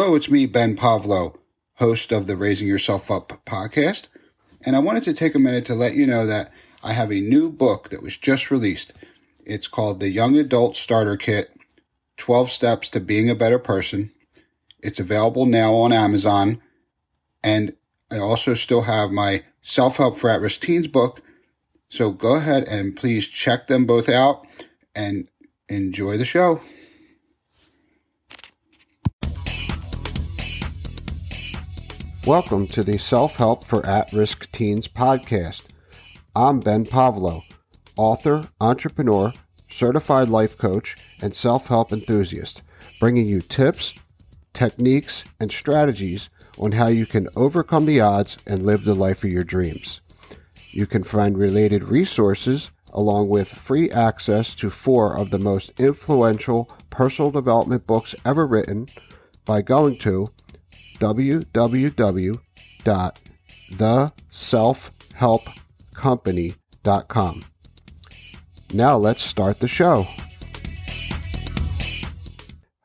Hello, it's me, Ben Pavlo, host of the Raising Yourself Up podcast. And I wanted to take a minute to let you know that I have a new book that was just released. It's called The Young Adult Starter Kit 12 Steps to Being a Better Person. It's available now on Amazon. And I also still have my Self Help for At Risk Teens book. So go ahead and please check them both out and enjoy the show. Welcome to the Self Help for At Risk Teens podcast. I'm Ben Pavlo, author, entrepreneur, certified life coach, and self help enthusiast, bringing you tips, techniques, and strategies on how you can overcome the odds and live the life of your dreams. You can find related resources along with free access to four of the most influential personal development books ever written by going to www.theselfhelpcompany.com. Now let's start the show.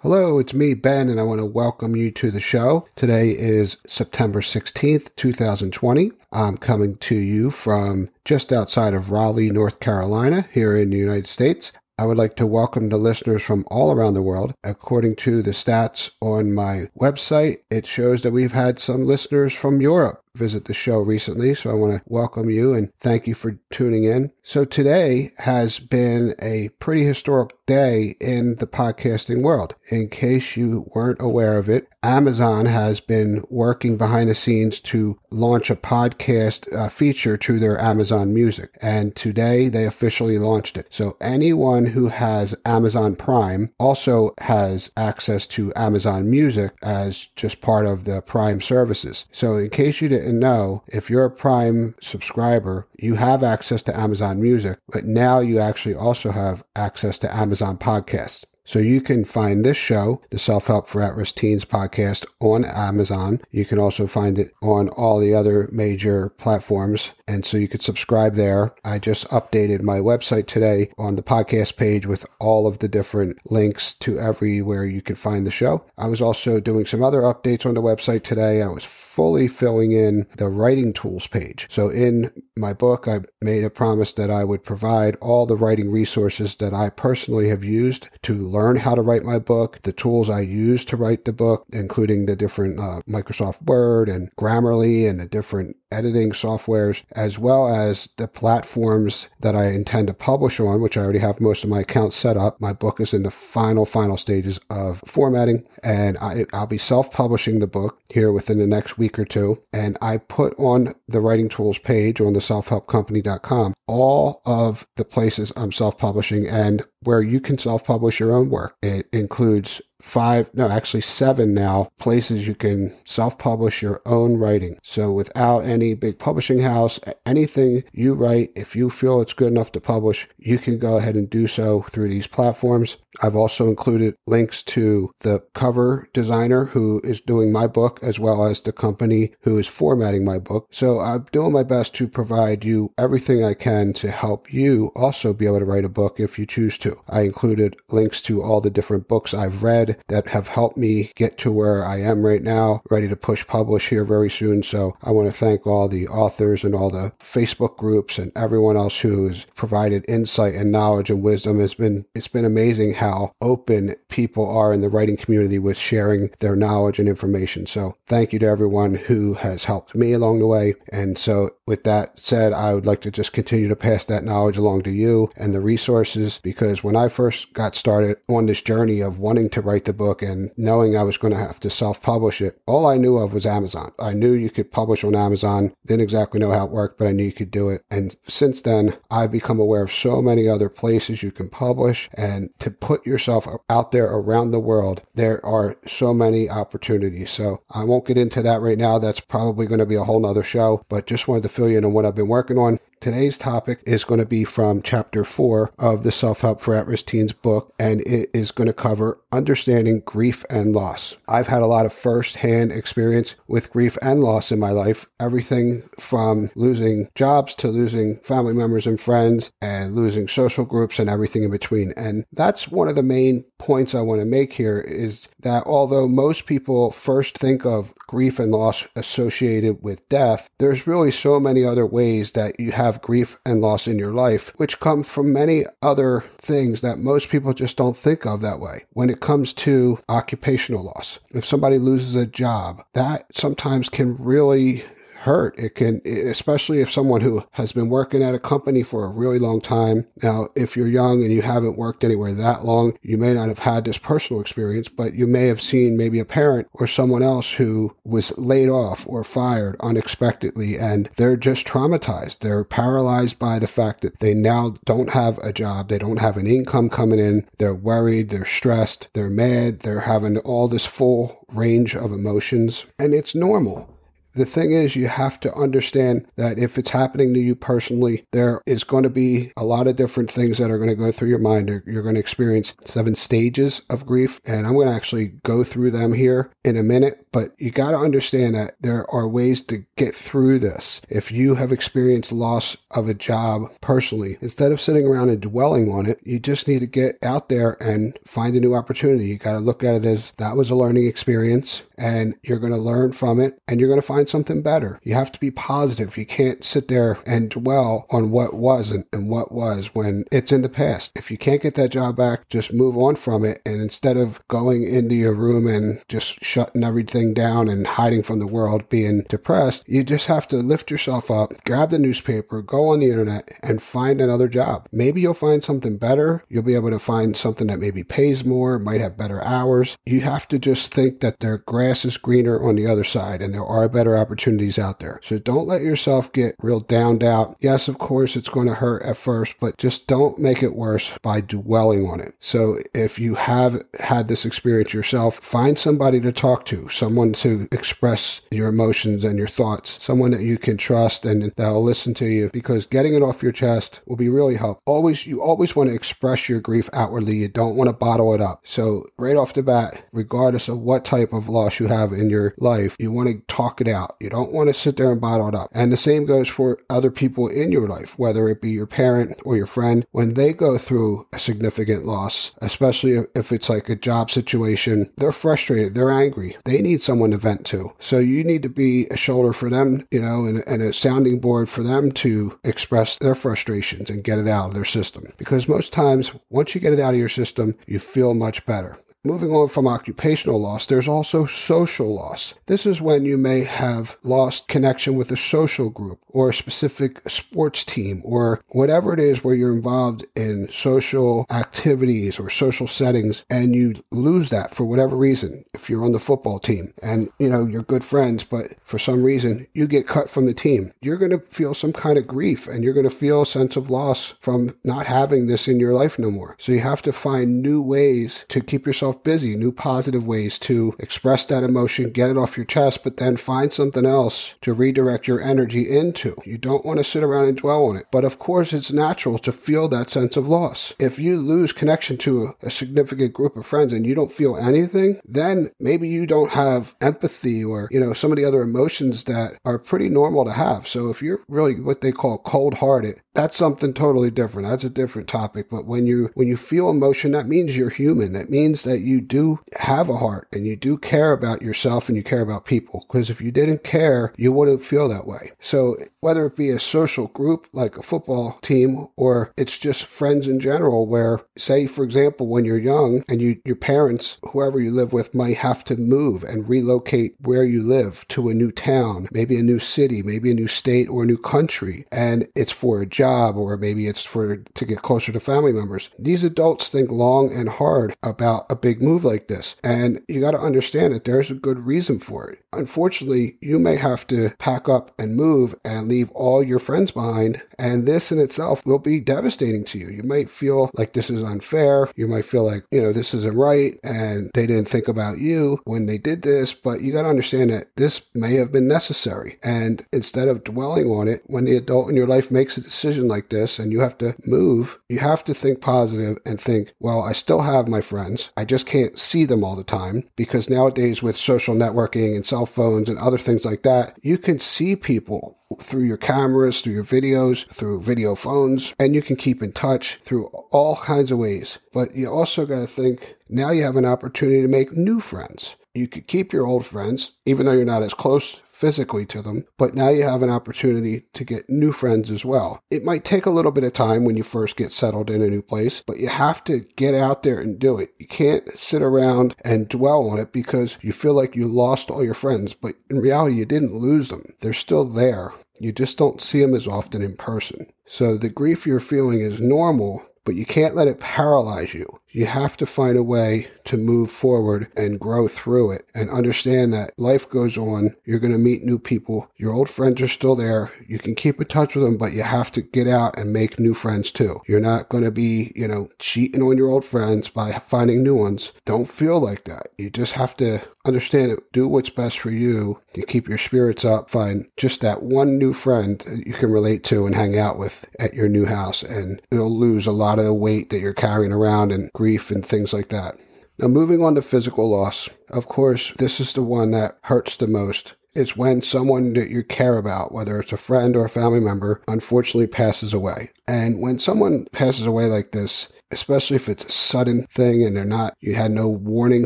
Hello, it's me, Ben, and I want to welcome you to the show. Today is September 16th, 2020. I'm coming to you from just outside of Raleigh, North Carolina, here in the United States. I would like to welcome the listeners from all around the world. According to the stats on my website, it shows that we've had some listeners from Europe visit the show recently. So I want to welcome you and thank you for tuning in. So today has been a pretty historic day in the podcasting world. In case you weren't aware of it, Amazon has been working behind the scenes to launch a podcast uh, feature to their Amazon Music. And today they officially launched it. So anyone who has Amazon Prime also has access to Amazon Music as just part of the Prime services. So in case you didn't didn't know, if you're a Prime subscriber, you have access to Amazon Music, but now you actually also have access to Amazon Podcasts. So you can find this show, the Self Help for At Risk Teens podcast, on Amazon. You can also find it on all the other major platforms. And so you could subscribe there. I just updated my website today on the podcast page with all of the different links to everywhere you can find the show. I was also doing some other updates on the website today. I was fully filling in the writing tools page. So in my book, I made a promise that I would provide all the writing resources that I personally have used to learn how to write my book, the tools I use to write the book, including the different uh, Microsoft Word and Grammarly and the different editing softwares, as well as the platforms that I intend to publish on, which I already have most of my accounts set up. My book is in the final, final stages of formatting, and I, will be self publishing the book here within the next week or two. And I put on the writing tools page on the selfhelpcompany.com all of the places I'm self publishing and where you can self publish your own work. It includes five, no, actually seven now places you can self publish your own writing. So without any big publishing house, anything you write, if you feel it's good enough to publish, you can go ahead and do so through these platforms. I've also included links to the cover designer who is doing my book as well as the company who is formatting my book. So I'm doing my best to provide you everything I can to help you also be able to write a book if you choose to. I included links to all the different books I've read that have helped me get to where I am right now, ready to push publish here very soon. So I want to thank all the authors and all the Facebook groups and everyone else who has provided insight and knowledge and wisdom. It's been, it's been amazing how open people are in the writing community with sharing their knowledge and information. So thank you to everyone who has helped me along the way. And so with that said, I would like to just continue to pass that knowledge along to you and the resources because when I first got started on this journey of wanting to write the book and knowing I was going to have to self publish it, all I knew of was Amazon. I knew you could publish on Amazon, didn't exactly know how it worked, but I knew you could do it. And since then, I've become aware of so many other places you can publish and to put put yourself out there around the world, there are so many opportunities. So I won't get into that right now. That's probably going to be a whole nother show, but just wanted to fill you in on what I've been working on. Today's topic is going to be from chapter four of the Self Help for At Risk Teens book, and it is going to cover understanding grief and loss. I've had a lot of first-hand experience with grief and loss in my life. Everything from losing jobs to losing family members and friends and losing social groups and everything in between. And that's one of the main points I want to make here is that although most people first think of grief and loss associated with death, there's really so many other ways that you have grief and loss in your life, which come from many other things that most people just don't think of that way. When it comes to occupational loss, if somebody loses a job, that sometimes can really hurt. It can, especially if someone who has been working at a company for a really long time. Now, if you're young and you haven't worked anywhere that long, you may not have had this personal experience, but you may have seen maybe a parent or someone else who was laid off or fired unexpectedly and they're just traumatized. They're paralyzed by the fact that they now don't have a job. They don't have an income coming in. They're worried. They're stressed. They're mad. They're having all this full range of emotions and it's normal. The thing is, you have to understand that if it's happening to you personally, there is going to be a lot of different things that are going to go through your mind. You're going to experience seven stages of grief, and I'm going to actually go through them here in a minute. But you got to understand that there are ways to get through this. If you have experienced loss of a job personally, instead of sitting around and dwelling on it, you just need to get out there and find a new opportunity. You got to look at it as that was a learning experience and you're going to learn from it and you're going to find something better. You have to be positive. You can't sit there and dwell on what wasn't and what was when it's in the past. If you can't get that job back, just move on from it. And instead of going into your room and just shutting everything down and hiding from the world, being depressed, you just have to lift yourself up, grab the newspaper, go on the internet and find another job. Maybe you'll find something better. You'll be able to find something that maybe pays more, might have better hours. You have to just think that they're grass is greener on the other side and there are better opportunities out there. So don't let yourself get real downed out. Yes, of course, it's going to hurt at first, but just don't make it worse by dwelling on it. So if you have had this experience yourself, find somebody to talk to, someone to express your emotions and your thoughts, someone that you can trust and that'll listen to you because getting it off your chest will be really helpful. Always, you always want to express your grief outwardly. You don't want to bottle it up. So right off the bat, regardless of what type of loss you have in your life, you want to talk it out. You don't want to sit there and bottle it up. And the same goes for other people in your life, whether it be your parent or your friend. When they go through a significant loss, especially if it's like a job situation, they're frustrated, they're angry, they need someone to vent to. So you need to be a shoulder for them, you know, and, and a sounding board for them to express their frustrations and get it out of their system. Because most times, once you get it out of your system, you feel much better. Moving on from occupational loss, there's also social loss. This is when you may have lost connection with a social group or a specific sports team or whatever it is where you're involved in social activities or social settings and you lose that for whatever reason. If you're on the football team and you know you're good friends, but for some reason you get cut from the team, you're going to feel some kind of grief and you're going to feel a sense of loss from not having this in your life no more. So you have to find new ways to keep yourself yourself busy, new positive ways to express that emotion, get it off your chest, but then find something else to redirect your energy into. You don't want to sit around and dwell on it. But of course, it's natural to feel that sense of loss. If you lose connection to a, a significant group of friends and you don't feel anything, then maybe you don't have empathy or, you know, some of the other emotions that are pretty normal to have. So if you're really what they call cold hearted, that's something totally different. That's a different topic. But when you when you feel emotion, that means you're human. That means that you do have a heart and you do care about yourself and you care about people. Because if you didn't care, you wouldn't feel that way. So whether it be a social group like a football team or it's just friends in general, where say for example when you're young and you your parents, whoever you live with, might have to move and relocate where you live to a new town, maybe a new city, maybe a new state or a new country, and it's for a job or maybe it's for to get closer to family members. These adults think long and hard about a big move like this. And you got to understand that there's a good reason for it. Unfortunately, you may have to pack up and move and leave all your friends behind. And this in itself will be devastating to you. You might feel like this is unfair. You might feel like, you know, this isn't right and they didn't think about you when they did this. But you got to understand that this may have been necessary. And instead of dwelling on it, when the adult in your life makes a decision like this and you have to move, you have to think positive and think, well, I still have my friends. I just can't see them all the time because nowadays with social networking and cell phones and other things like that, you can see people through your cameras, through your videos, through video phones, and you can keep in touch through all kinds of ways. But you also got to think now you have an opportunity to make new friends. You could keep your old friends, even though you're not as close physically to them, but now you have an opportunity to get new friends as well. It might take a little bit of time when you first get settled in a new place, but you have to get out there and do it. You can't sit around and dwell on it because you feel like you lost all your friends, but in reality, you didn't lose them. They're still there. You just don't see them as often in person. So the grief you're feeling is normal, but you can't let it paralyze you. You have to find a way to move forward and grow through it and understand that life goes on. You're going to meet new people. Your old friends are still there. You can keep in touch with them, but you have to get out and make new friends too. You're not going to be, you know, cheating on your old friends by finding new ones. Don't feel like that. You just have to understand it. Do what's best for you to keep your spirits up. Find just that one new friend that you can relate to and hang out with at your new house and it'll lose a lot of the weight that you're carrying around and grief and things like that. Now, moving on to physical loss. Of course, this is the one that hurts the most. It's when someone that you care about, whether it's a friend or a family member, unfortunately passes away. And when someone passes away like this, especially if it's a sudden thing and they're not, you had no warning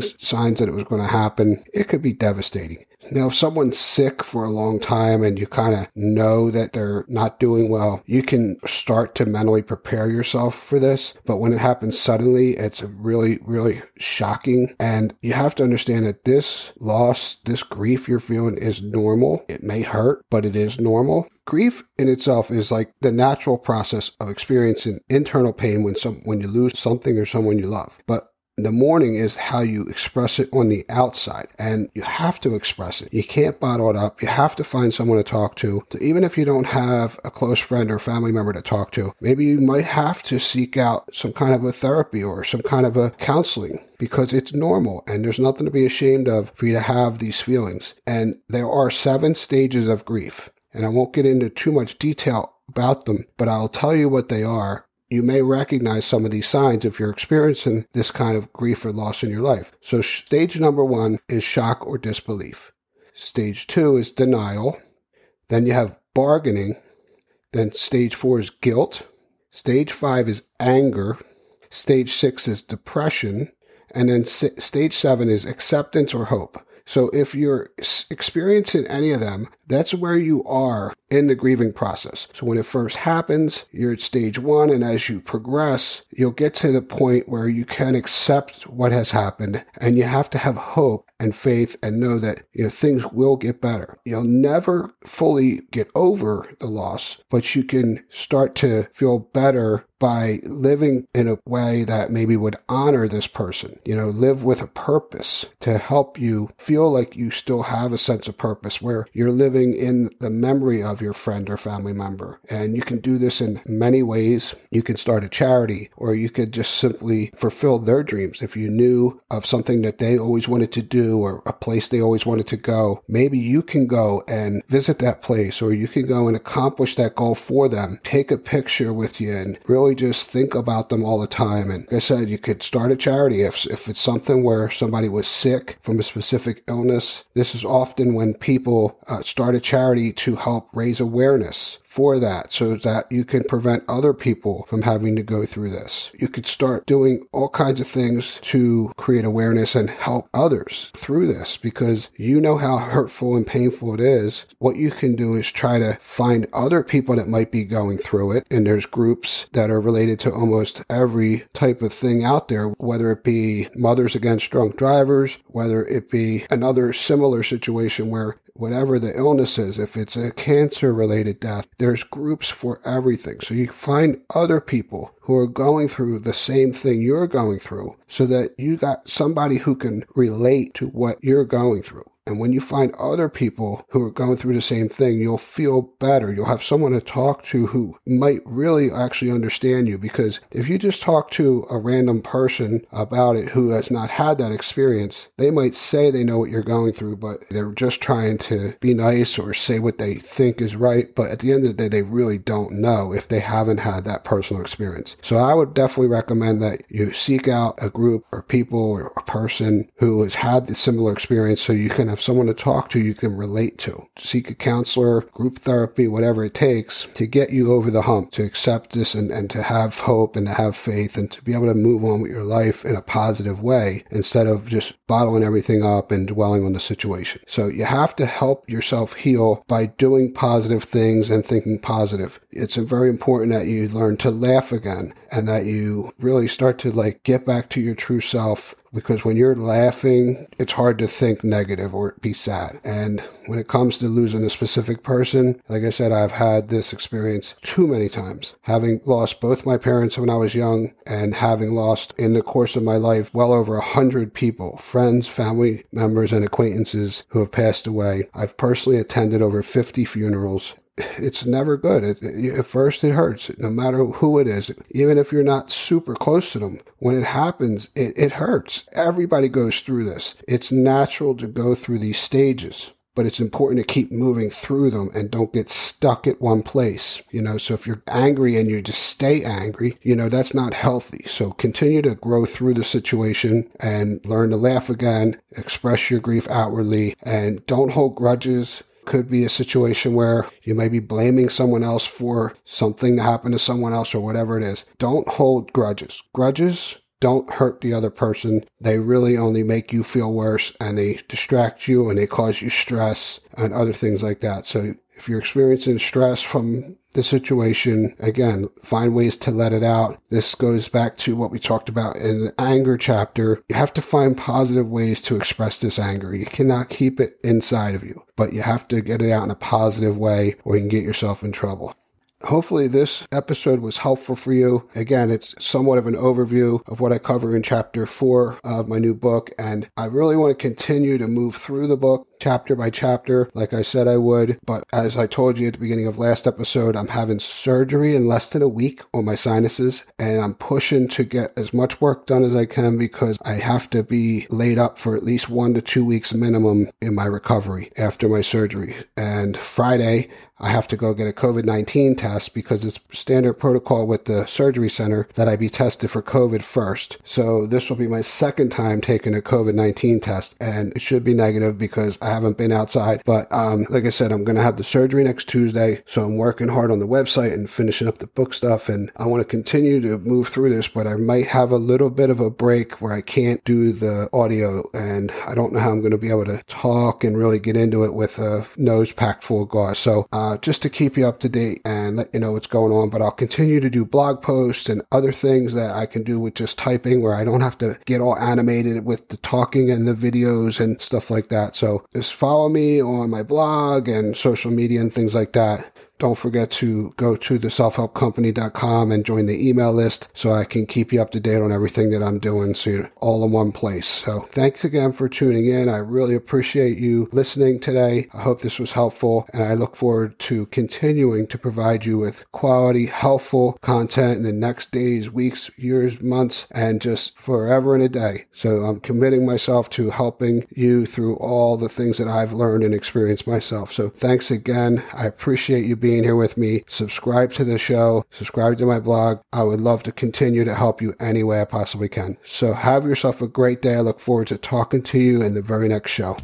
signs that it was going to happen, it could be devastating. Now, if someone's sick for a long time and you kind of know that they're not doing well, you can start to mentally prepare yourself for this. But when it happens suddenly, it's really, really shocking. And you have to understand that this loss, this grief you're feeling is normal. It may hurt, but it is normal. Grief in itself is like the natural process of experiencing internal pain when some when you lose something or someone you love. But the mourning is how you express it on the outside, and you have to express it. You can't bottle it up. You have to find someone to talk to. So even if you don't have a close friend or family member to talk to, maybe you might have to seek out some kind of a therapy or some kind of a counseling because it's normal and there's nothing to be ashamed of for you to have these feelings. And there are seven stages of grief. And I won't get into too much detail about them, but I'll tell you what they are you may recognize some of these signs if you're experiencing this kind of grief or loss in your life. So, stage number one is shock or disbelief. Stage two is denial. Then you have bargaining. Then stage four is guilt. Stage five is anger. Stage six is depression. And then stage seven is acceptance or hope. So if you're experiencing any of them, that's where you are in the grieving process. So when it first happens, you're at stage one. And as you progress, you'll get to the point where you can accept what has happened and you have to have hope and faith and know that you know things will get better. You'll never fully get over the loss, but you can start to feel better by living in a way that maybe would honor this person. You know, live with a purpose to help you feel like you still have a sense of purpose where you're living in the memory of your friend or family member. And you can do this in many ways. You can start a charity or you could just simply fulfill their dreams. If you knew of something that they always wanted to do, or a place they always wanted to go, maybe you can go and visit that place or you can go and accomplish that goal for them. Take a picture with you and really just think about them all the time. And like I said, you could start a charity if, if it's something where somebody was sick from a specific illness. This is often when people uh, start a charity to help raise awareness for that so that you can prevent other people from having to go through this. You could start doing all kinds of things to create awareness and help others through this because you know how hurtful and painful it is. What you can do is try to find other people that might be going through it. And there's groups that are related to almost every type of thing out there, whether it be Mothers Against Drunk Drivers, whether it be another similar situation where whatever the illness is, if it's a cancer related death, there's groups for everything. So you find other people who are going through the same thing you're going through so that you got somebody who can relate to what you're going through. And when you find other people who are going through the same thing, you'll feel better. You'll have someone to talk to who might really actually understand you. Because if you just talk to a random person about it who has not had that experience, they might say they know what you're going through, but they're just trying to be nice or say what they think is right. But at the end of the day, they really don't know if they haven't had that personal experience. So I would definitely recommend that you seek out a group or people or a person who has had the similar experience so you can someone to talk to you can relate to. Seek a counselor, group therapy, whatever it takes to get you over the hump, to accept this and, and to have hope and to have faith and to be able to move on with your life in a positive way instead of just bottling everything up and dwelling on the situation. So you have to help yourself heal by doing positive things and thinking positive. It's very important that you learn to laugh again and that you really start to like get back to your true self because when you're laughing, it's hard to think negative or be sad. And when it comes to losing a specific person, like I said, I've had this experience too many times. Having lost both my parents when I was young and having lost in the course of my life well over a hundred people, friends, family members, and acquaintances who have passed away. I've personally attended over 50 funerals it's never good. It, it, at first, it hurts, no matter who it is. Even if you're not super close to them, when it happens, it, it hurts. Everybody goes through this. It's natural to go through these stages but it's important to keep moving through them and don't get stuck at one place. You know, so if you're angry and you just stay angry, you know, that's not healthy. So continue to grow through the situation and learn to laugh again, express your grief outwardly, and don't hold grudges could be a situation where you may be blaming someone else for something that happened to someone else or whatever it is. Don't hold grudges. Grudges don't hurt the other person. They really only make you feel worse and they distract you and they cause you stress and other things like that. So if you're experiencing stress from the situation, again, find ways to let it out. This goes back to what we talked about in the anger chapter. You have to find positive ways to express this anger. You cannot keep it inside of you, but you have to get it out in a positive way or you can get yourself in trouble. Hopefully, this episode was helpful for you. Again, it's somewhat of an overview of what I cover in chapter four of my new book, and I really want to continue to move through the book chapter by chapter, like I said I would. But as I told you at the beginning of last episode, I'm having surgery in less than a week on my sinuses, and I'm pushing to get as much work done as I can because I have to be laid up for at least one to two weeks minimum in my recovery after my surgery. And Friday, I have to go get a COVID 19 test because it's standard protocol with the surgery center that I be tested for COVID first. So this will be my second time taking a COVID 19 test and it should be negative because I haven't been outside. But um, like I said, I'm going to have the surgery next Tuesday. So I'm working hard on the website and finishing up the book stuff. And I want to continue to move through this, but I might have a little bit of a break where I can't do the audio and I don't know how I'm going to be able to talk and really get into it with a nose packed full of gauze. So, uh, just to keep you up to date and let you know what's going on. But I'll continue to do blog posts and other things that I can do with just typing where I don't have to get all animated with the talking and the videos and stuff like that. So just follow me on my blog and social media and things like that. Don't forget to go to the selfhelpcompany.com and join the email list so I can keep you up to date on everything that I'm doing so you're all in one place. So thanks again for tuning in. I really appreciate you listening today. I hope this was helpful and I look forward to continuing to provide you with quality, helpful content in the next days, weeks, years, months, and just forever and a day. So I'm committing myself to helping you through all the things that I've learned and experienced myself. So thanks again. I appreciate you being being here with me. Subscribe to the show, subscribe to my blog. I would love to continue to help you any way I possibly can. So have yourself a great day. I look forward to talking to you in the very next show.